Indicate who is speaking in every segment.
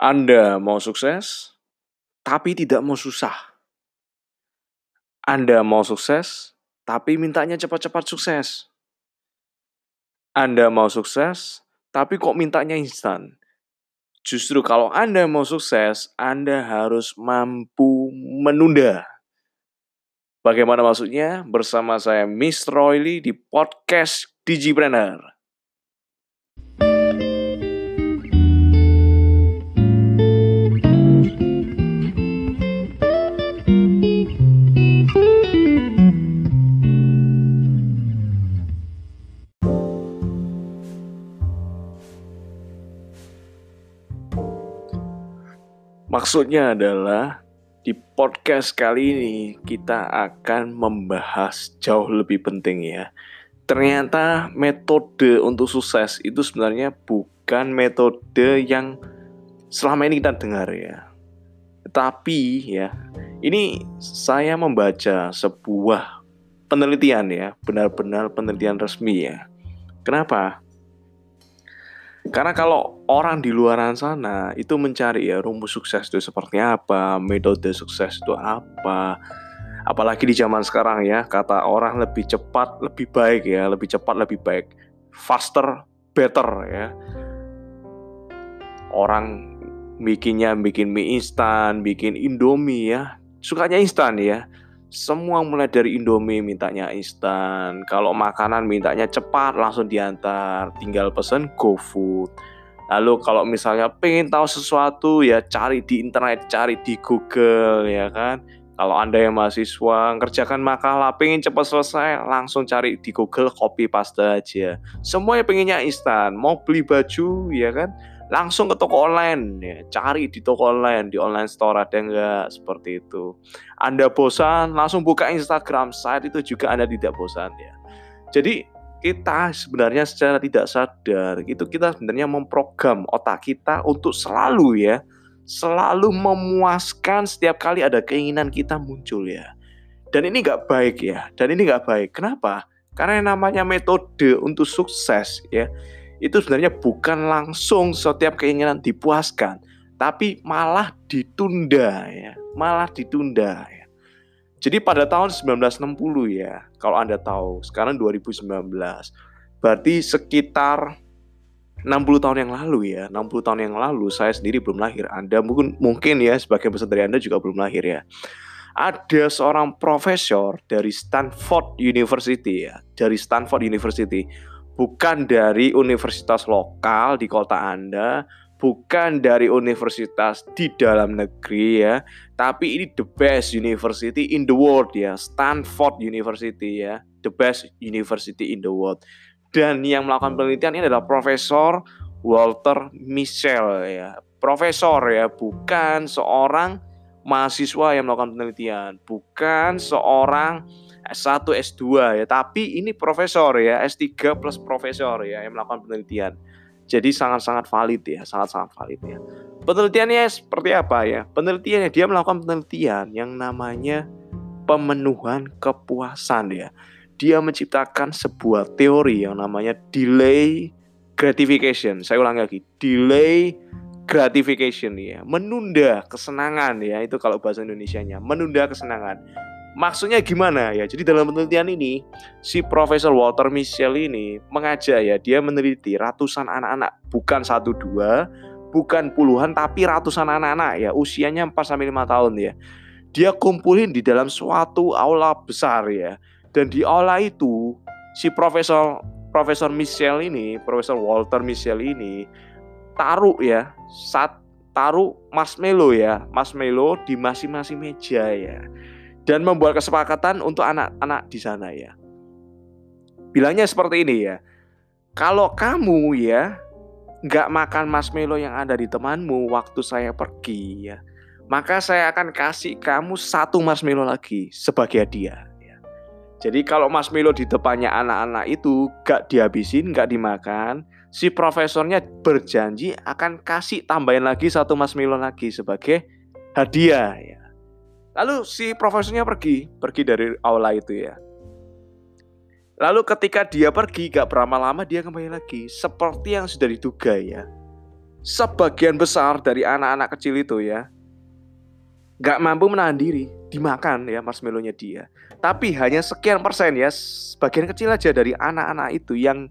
Speaker 1: Anda mau sukses, tapi tidak mau susah. Anda mau sukses, tapi mintanya cepat-cepat sukses. Anda mau sukses, tapi kok mintanya instan. Justru kalau Anda mau sukses, Anda harus mampu menunda. Bagaimana maksudnya? Bersama saya Miss Royli di podcast Digipreneur. Maksudnya adalah di podcast kali ini kita akan membahas jauh lebih penting ya. Ternyata metode untuk sukses itu sebenarnya bukan metode yang selama ini kita dengar ya. Tapi ya, ini saya membaca sebuah penelitian ya, benar-benar penelitian resmi ya. Kenapa? Karena kalau orang di luar sana itu mencari ya rumus sukses itu seperti apa, metode sukses itu apa, apalagi di zaman sekarang ya kata orang lebih cepat lebih baik ya, lebih cepat lebih baik, faster better ya. Orang bikinnya bikin mie instan, bikin indomie ya, sukanya instan ya semua mulai dari Indomie mintanya instan. Kalau makanan mintanya cepat langsung diantar. Tinggal pesen GoFood. Lalu kalau misalnya pengen tahu sesuatu ya cari di internet, cari di Google ya kan. Kalau Anda yang mahasiswa ngerjakan makalah pengen cepat selesai langsung cari di Google copy paste aja. Semuanya pengennya instan. Mau beli baju ya kan langsung ke toko online ya. Cari di toko online di online store ada nggak? Seperti itu. Anda bosan langsung buka Instagram. Saat itu juga anda tidak bosan ya. Jadi kita sebenarnya secara tidak sadar itu kita sebenarnya memprogram otak kita untuk selalu ya selalu memuaskan setiap kali ada keinginan kita muncul ya. Dan ini nggak baik ya. Dan ini nggak baik. Kenapa? Karena namanya metode untuk sukses ya itu sebenarnya bukan langsung setiap keinginan dipuaskan, tapi malah ditunda ya, malah ditunda ya. Jadi pada tahun 1960 ya, kalau Anda tahu, sekarang 2019. Berarti sekitar 60 tahun yang lalu ya, 60 tahun yang lalu saya sendiri belum lahir. Anda mungkin mungkin ya sebagian besar dari Anda juga belum lahir ya. Ada seorang profesor dari Stanford University ya, dari Stanford University bukan dari universitas lokal di kota Anda, bukan dari universitas di dalam negeri ya, tapi ini the best university in the world ya, Stanford University ya, the best university in the world. Dan yang melakukan penelitian ini adalah Profesor Walter Michel ya, profesor ya, bukan seorang mahasiswa yang melakukan penelitian, bukan seorang S1, S2 ya, tapi ini profesor ya, S3 plus profesor ya yang melakukan penelitian. Jadi sangat-sangat valid ya, sangat-sangat valid ya. Penelitiannya seperti apa ya? Penelitiannya dia melakukan penelitian yang namanya pemenuhan kepuasan ya. Dia menciptakan sebuah teori yang namanya delay gratification. Saya ulangi lagi, delay gratification ya, menunda kesenangan ya, itu kalau bahasa Indonesianya, menunda kesenangan. Maksudnya gimana ya? Jadi dalam penelitian ini si Profesor Walter Michel ini mengajak ya dia meneliti ratusan anak-anak bukan satu dua, bukan puluhan tapi ratusan anak-anak ya usianya 4 sampai 5 tahun ya. Dia kumpulin di dalam suatu aula besar ya. Dan di aula itu si Profesor Profesor Michel ini, Profesor Walter Michel ini taruh ya, saat taruh marshmallow ya, marshmallow di masing-masing meja ya dan membuat kesepakatan untuk anak-anak di sana ya. Bilangnya seperti ini ya. Kalau kamu ya nggak makan marshmallow yang ada di temanmu waktu saya pergi ya, maka saya akan kasih kamu satu marshmallow lagi sebagai hadiah. Ya. Jadi kalau marshmallow di depannya anak-anak itu gak dihabisin, gak dimakan, si profesornya berjanji akan kasih tambahin lagi satu marshmallow lagi sebagai hadiah ya. Lalu si profesornya pergi, pergi dari aula itu ya. Lalu ketika dia pergi gak berapa lama dia kembali lagi. Seperti yang sudah diduga ya. sebagian besar dari anak-anak kecil itu ya nggak mampu menahan diri dimakan ya marshmallownya dia. Tapi hanya sekian persen ya sebagian kecil aja dari anak-anak itu yang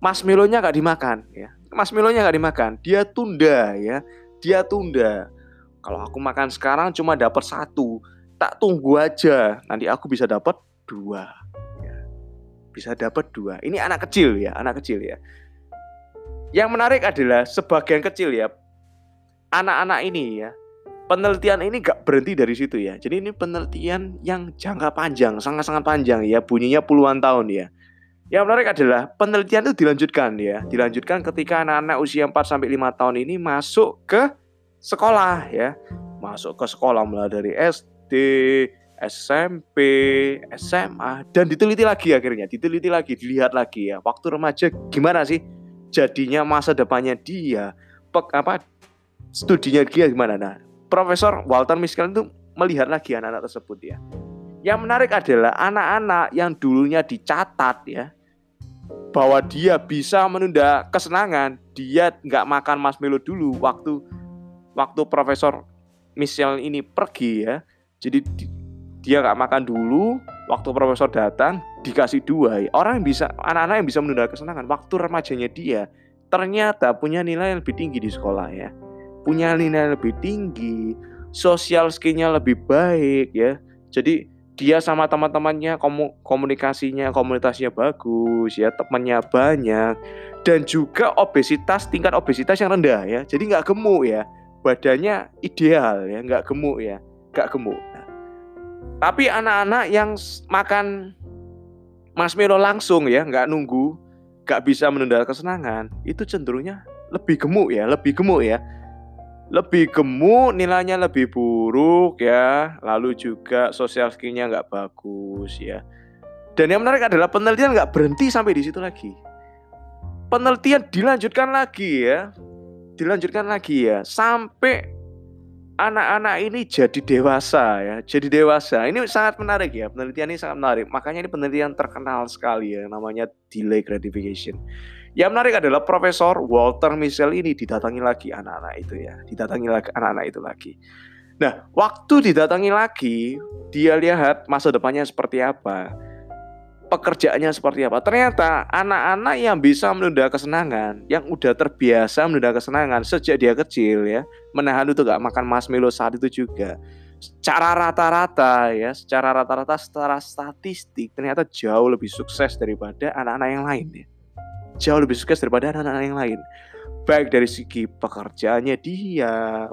Speaker 1: marshmallownya nggak dimakan ya. Marshmallownya nggak dimakan dia tunda ya. Dia tunda kalau aku makan sekarang cuma dapat satu tak tunggu aja nanti aku bisa dapat dua ya. bisa dapat dua ini anak kecil ya anak kecil ya yang menarik adalah sebagian kecil ya anak-anak ini ya penelitian ini gak berhenti dari situ ya. Jadi ini penelitian yang jangka panjang, sangat-sangat panjang ya, bunyinya puluhan tahun ya. Yang menarik adalah penelitian itu dilanjutkan ya, dilanjutkan ketika anak-anak usia 4 sampai 5 tahun ini masuk ke sekolah ya. Masuk ke sekolah mulai dari SD, SMP, SMA dan diteliti lagi akhirnya, diteliti lagi, dilihat lagi ya. Waktu remaja gimana sih jadinya masa depannya dia pek, apa studinya dia gimana nah Profesor Walter Miskell itu melihat lagi anak-anak tersebut ya yang menarik adalah anak-anak yang dulunya dicatat ya bahwa dia bisa menunda kesenangan dia nggak makan marshmallow dulu waktu waktu Profesor Michel ini pergi ya jadi dia nggak makan dulu waktu profesor datang dikasih dua. Orang yang bisa anak-anak yang bisa menunda kesenangan waktu remajanya dia ternyata punya nilai yang lebih tinggi di sekolah ya. Punya nilai yang lebih tinggi sosial skillnya lebih baik ya. Jadi dia sama teman-temannya komunikasinya komunitasnya bagus ya temannya banyak dan juga obesitas tingkat obesitas yang rendah ya. Jadi nggak gemuk ya badannya ideal ya nggak gemuk ya nggak gemuk tapi anak-anak yang makan marshmallow langsung ya, nggak nunggu, nggak bisa menunda kesenangan, itu cenderungnya lebih gemuk ya, lebih gemuk ya. Lebih gemuk, nilainya lebih buruk ya, lalu juga sosial skillnya nggak bagus ya. Dan yang menarik adalah penelitian nggak berhenti sampai di situ lagi. Penelitian dilanjutkan lagi ya, dilanjutkan lagi ya, sampai anak-anak ini jadi dewasa ya, jadi dewasa. Ini sangat menarik ya, penelitian ini sangat menarik. Makanya ini penelitian terkenal sekali ya, namanya delay gratification. Yang menarik adalah Profesor Walter Michel ini didatangi lagi anak-anak itu ya, didatangi lagi anak-anak itu lagi. Nah, waktu didatangi lagi, dia lihat masa depannya seperti apa pekerjaannya seperti apa. Ternyata anak-anak yang bisa menunda kesenangan, yang udah terbiasa menunda kesenangan sejak dia kecil ya, menahan itu gak makan marshmallow saat itu juga. Secara rata-rata ya, secara rata-rata secara statistik ternyata jauh lebih sukses daripada anak-anak yang lain ya. Jauh lebih sukses daripada anak-anak yang lain. Baik dari segi pekerjaannya dia,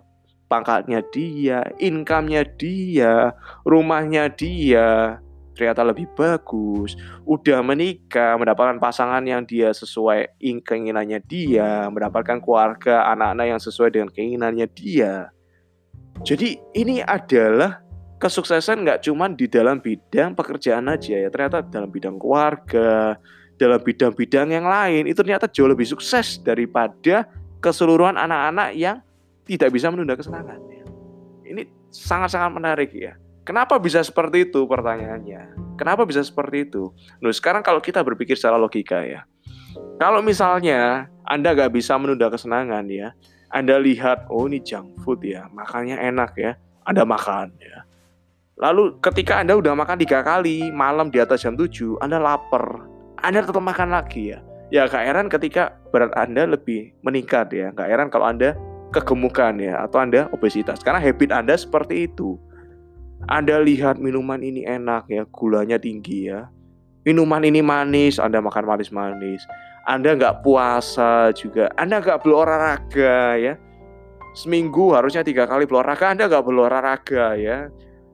Speaker 1: pangkatnya dia, income-nya dia, rumahnya dia, ternyata lebih bagus, udah menikah, mendapatkan pasangan yang dia sesuai keinginannya dia, mendapatkan keluarga, anak-anak yang sesuai dengan keinginannya dia. Jadi ini adalah kesuksesan nggak cuma di dalam bidang pekerjaan aja ya, ternyata dalam bidang keluarga, dalam bidang-bidang yang lain itu ternyata jauh lebih sukses daripada keseluruhan anak-anak yang tidak bisa menunda kesenangan. Ini sangat-sangat menarik ya. Kenapa bisa seperti itu pertanyaannya? Kenapa bisa seperti itu? Nah, sekarang kalau kita berpikir secara logika ya. Kalau misalnya Anda nggak bisa menunda kesenangan ya, Anda lihat, oh ini junk food ya, makannya enak ya, Anda makan ya. Lalu ketika Anda udah makan tiga kali, malam di atas jam 7, Anda lapar, Anda tetap makan lagi ya. Ya gak heran ketika berat Anda lebih meningkat ya. Gak heran kalau Anda kegemukan ya, atau Anda obesitas. Karena habit Anda seperti itu. Anda lihat minuman ini enak ya, gulanya tinggi ya. Minuman ini manis, Anda makan manis-manis. Anda nggak puasa juga, Anda nggak berolahraga ya. Seminggu harusnya tiga kali berolahraga, Anda nggak berolahraga ya.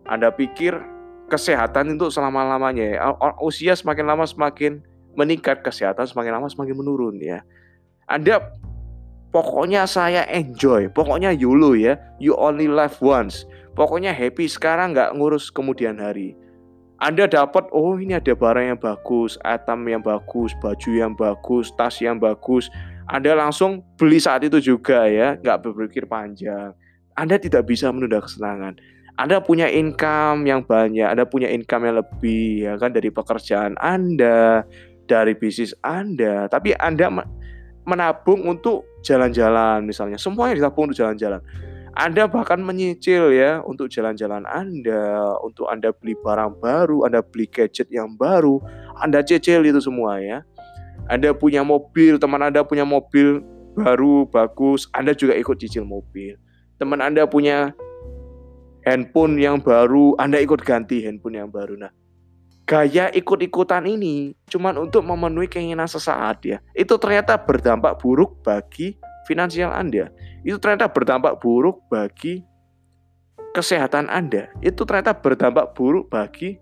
Speaker 1: Anda pikir kesehatan itu selama-lamanya ya. Usia semakin lama semakin meningkat, kesehatan semakin lama semakin menurun ya. Anda pokoknya saya enjoy, pokoknya YOLO ya, you only live once. Pokoknya happy sekarang nggak ngurus kemudian hari. Anda dapat, oh ini ada barang yang bagus, item yang bagus, baju yang bagus, tas yang bagus. Anda langsung beli saat itu juga ya, nggak berpikir panjang. Anda tidak bisa menunda kesenangan. Anda punya income yang banyak, Anda punya income yang lebih ya kan dari pekerjaan Anda, dari bisnis Anda. Tapi Anda menabung untuk jalan-jalan misalnya. Semuanya ditabung untuk jalan-jalan. Anda bahkan menyicil ya untuk jalan-jalan Anda, untuk Anda beli barang baru, Anda beli gadget yang baru, Anda cicil itu semua ya. Anda punya mobil, teman Anda punya mobil baru bagus, Anda juga ikut cicil mobil. Teman Anda punya handphone yang baru, Anda ikut ganti handphone yang baru. Nah, gaya ikut-ikutan ini cuma untuk memenuhi keinginan sesaat ya. Itu ternyata berdampak buruk bagi finansial Anda. Itu ternyata berdampak buruk bagi kesehatan Anda. Itu ternyata berdampak buruk bagi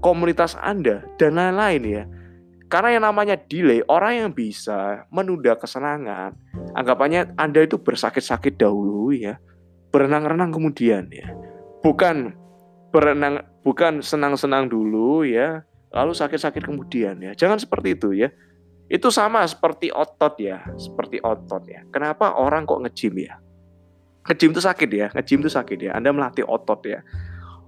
Speaker 1: komunitas Anda dan lain-lain ya. Karena yang namanya delay, orang yang bisa menunda kesenangan, anggapannya Anda itu bersakit-sakit dahulu ya, berenang-renang kemudian ya. Bukan berenang bukan senang-senang dulu ya, lalu sakit-sakit kemudian ya. Jangan seperti itu ya. Itu sama seperti otot ya, seperti otot ya. Kenapa orang kok nge-gym ya? Nge-gym itu sakit ya, nge-gym itu sakit ya. Anda melatih otot ya.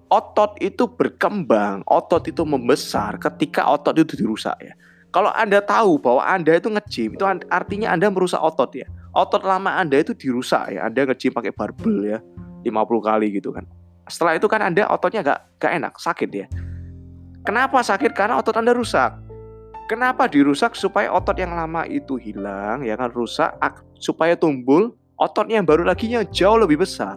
Speaker 1: Otot itu berkembang, otot itu membesar ketika otot itu dirusak ya. Kalau Anda tahu bahwa Anda itu nge-gym, itu artinya Anda merusak otot ya. Otot lama Anda itu dirusak ya. Anda nge-gym pakai barbel ya, 50 kali gitu kan. Setelah itu kan Anda ototnya gak, gak enak, sakit ya. Kenapa sakit? Karena otot Anda rusak Kenapa dirusak supaya otot yang lama itu hilang, ya kan rusak supaya tumbuh otot yang baru lagi yang jauh lebih besar.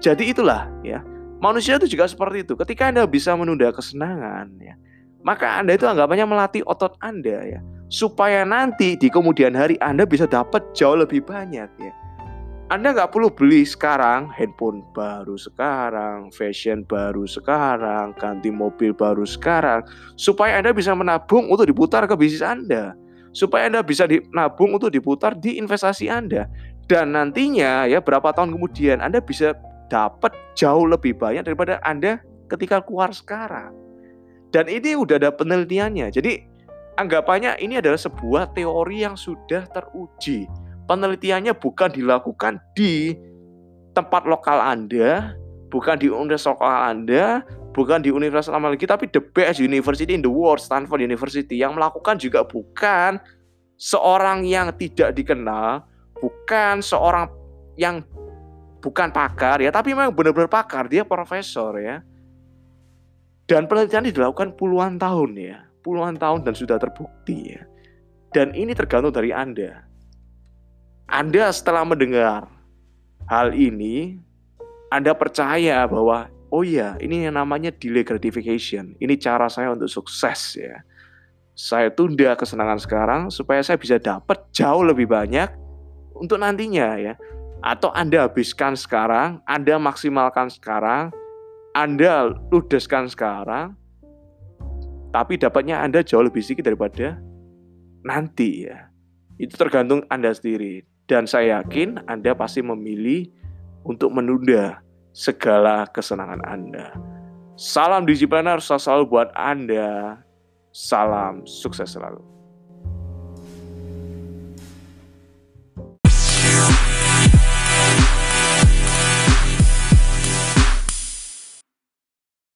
Speaker 1: Jadi itulah ya. Manusia itu juga seperti itu. Ketika Anda bisa menunda kesenangan ya, maka Anda itu anggapannya melatih otot Anda ya, supaya nanti di kemudian hari Anda bisa dapat jauh lebih banyak ya. Anda nggak perlu beli sekarang handphone baru sekarang, fashion baru sekarang, ganti mobil baru sekarang, supaya Anda bisa menabung untuk diputar ke bisnis Anda, supaya Anda bisa nabung untuk diputar di investasi Anda, dan nantinya ya berapa tahun kemudian Anda bisa dapat jauh lebih banyak daripada Anda ketika keluar sekarang. Dan ini udah ada penelitiannya. Jadi anggapannya ini adalah sebuah teori yang sudah teruji penelitiannya bukan dilakukan di tempat lokal Anda, bukan di universitas lokal Anda, bukan di universitas lama lagi, tapi the best university in the world, Stanford University, yang melakukan juga bukan seorang yang tidak dikenal, bukan seorang yang bukan pakar ya, tapi memang benar-benar pakar, dia profesor ya. Dan penelitian dilakukan puluhan tahun ya, puluhan tahun dan sudah terbukti ya. Dan ini tergantung dari Anda. Anda setelah mendengar hal ini, Anda percaya bahwa oh iya, ini yang namanya delay gratification. Ini cara saya untuk sukses ya. Saya tunda kesenangan sekarang supaya saya bisa dapat jauh lebih banyak untuk nantinya ya. Atau Anda habiskan sekarang, Anda maksimalkan sekarang, Anda ludeskan sekarang, tapi dapatnya Anda jauh lebih sedikit daripada nanti ya. Itu tergantung Anda sendiri. Dan saya yakin Anda pasti memilih untuk menunda segala kesenangan Anda. Salam Digiplaner selalu buat Anda. Salam sukses selalu.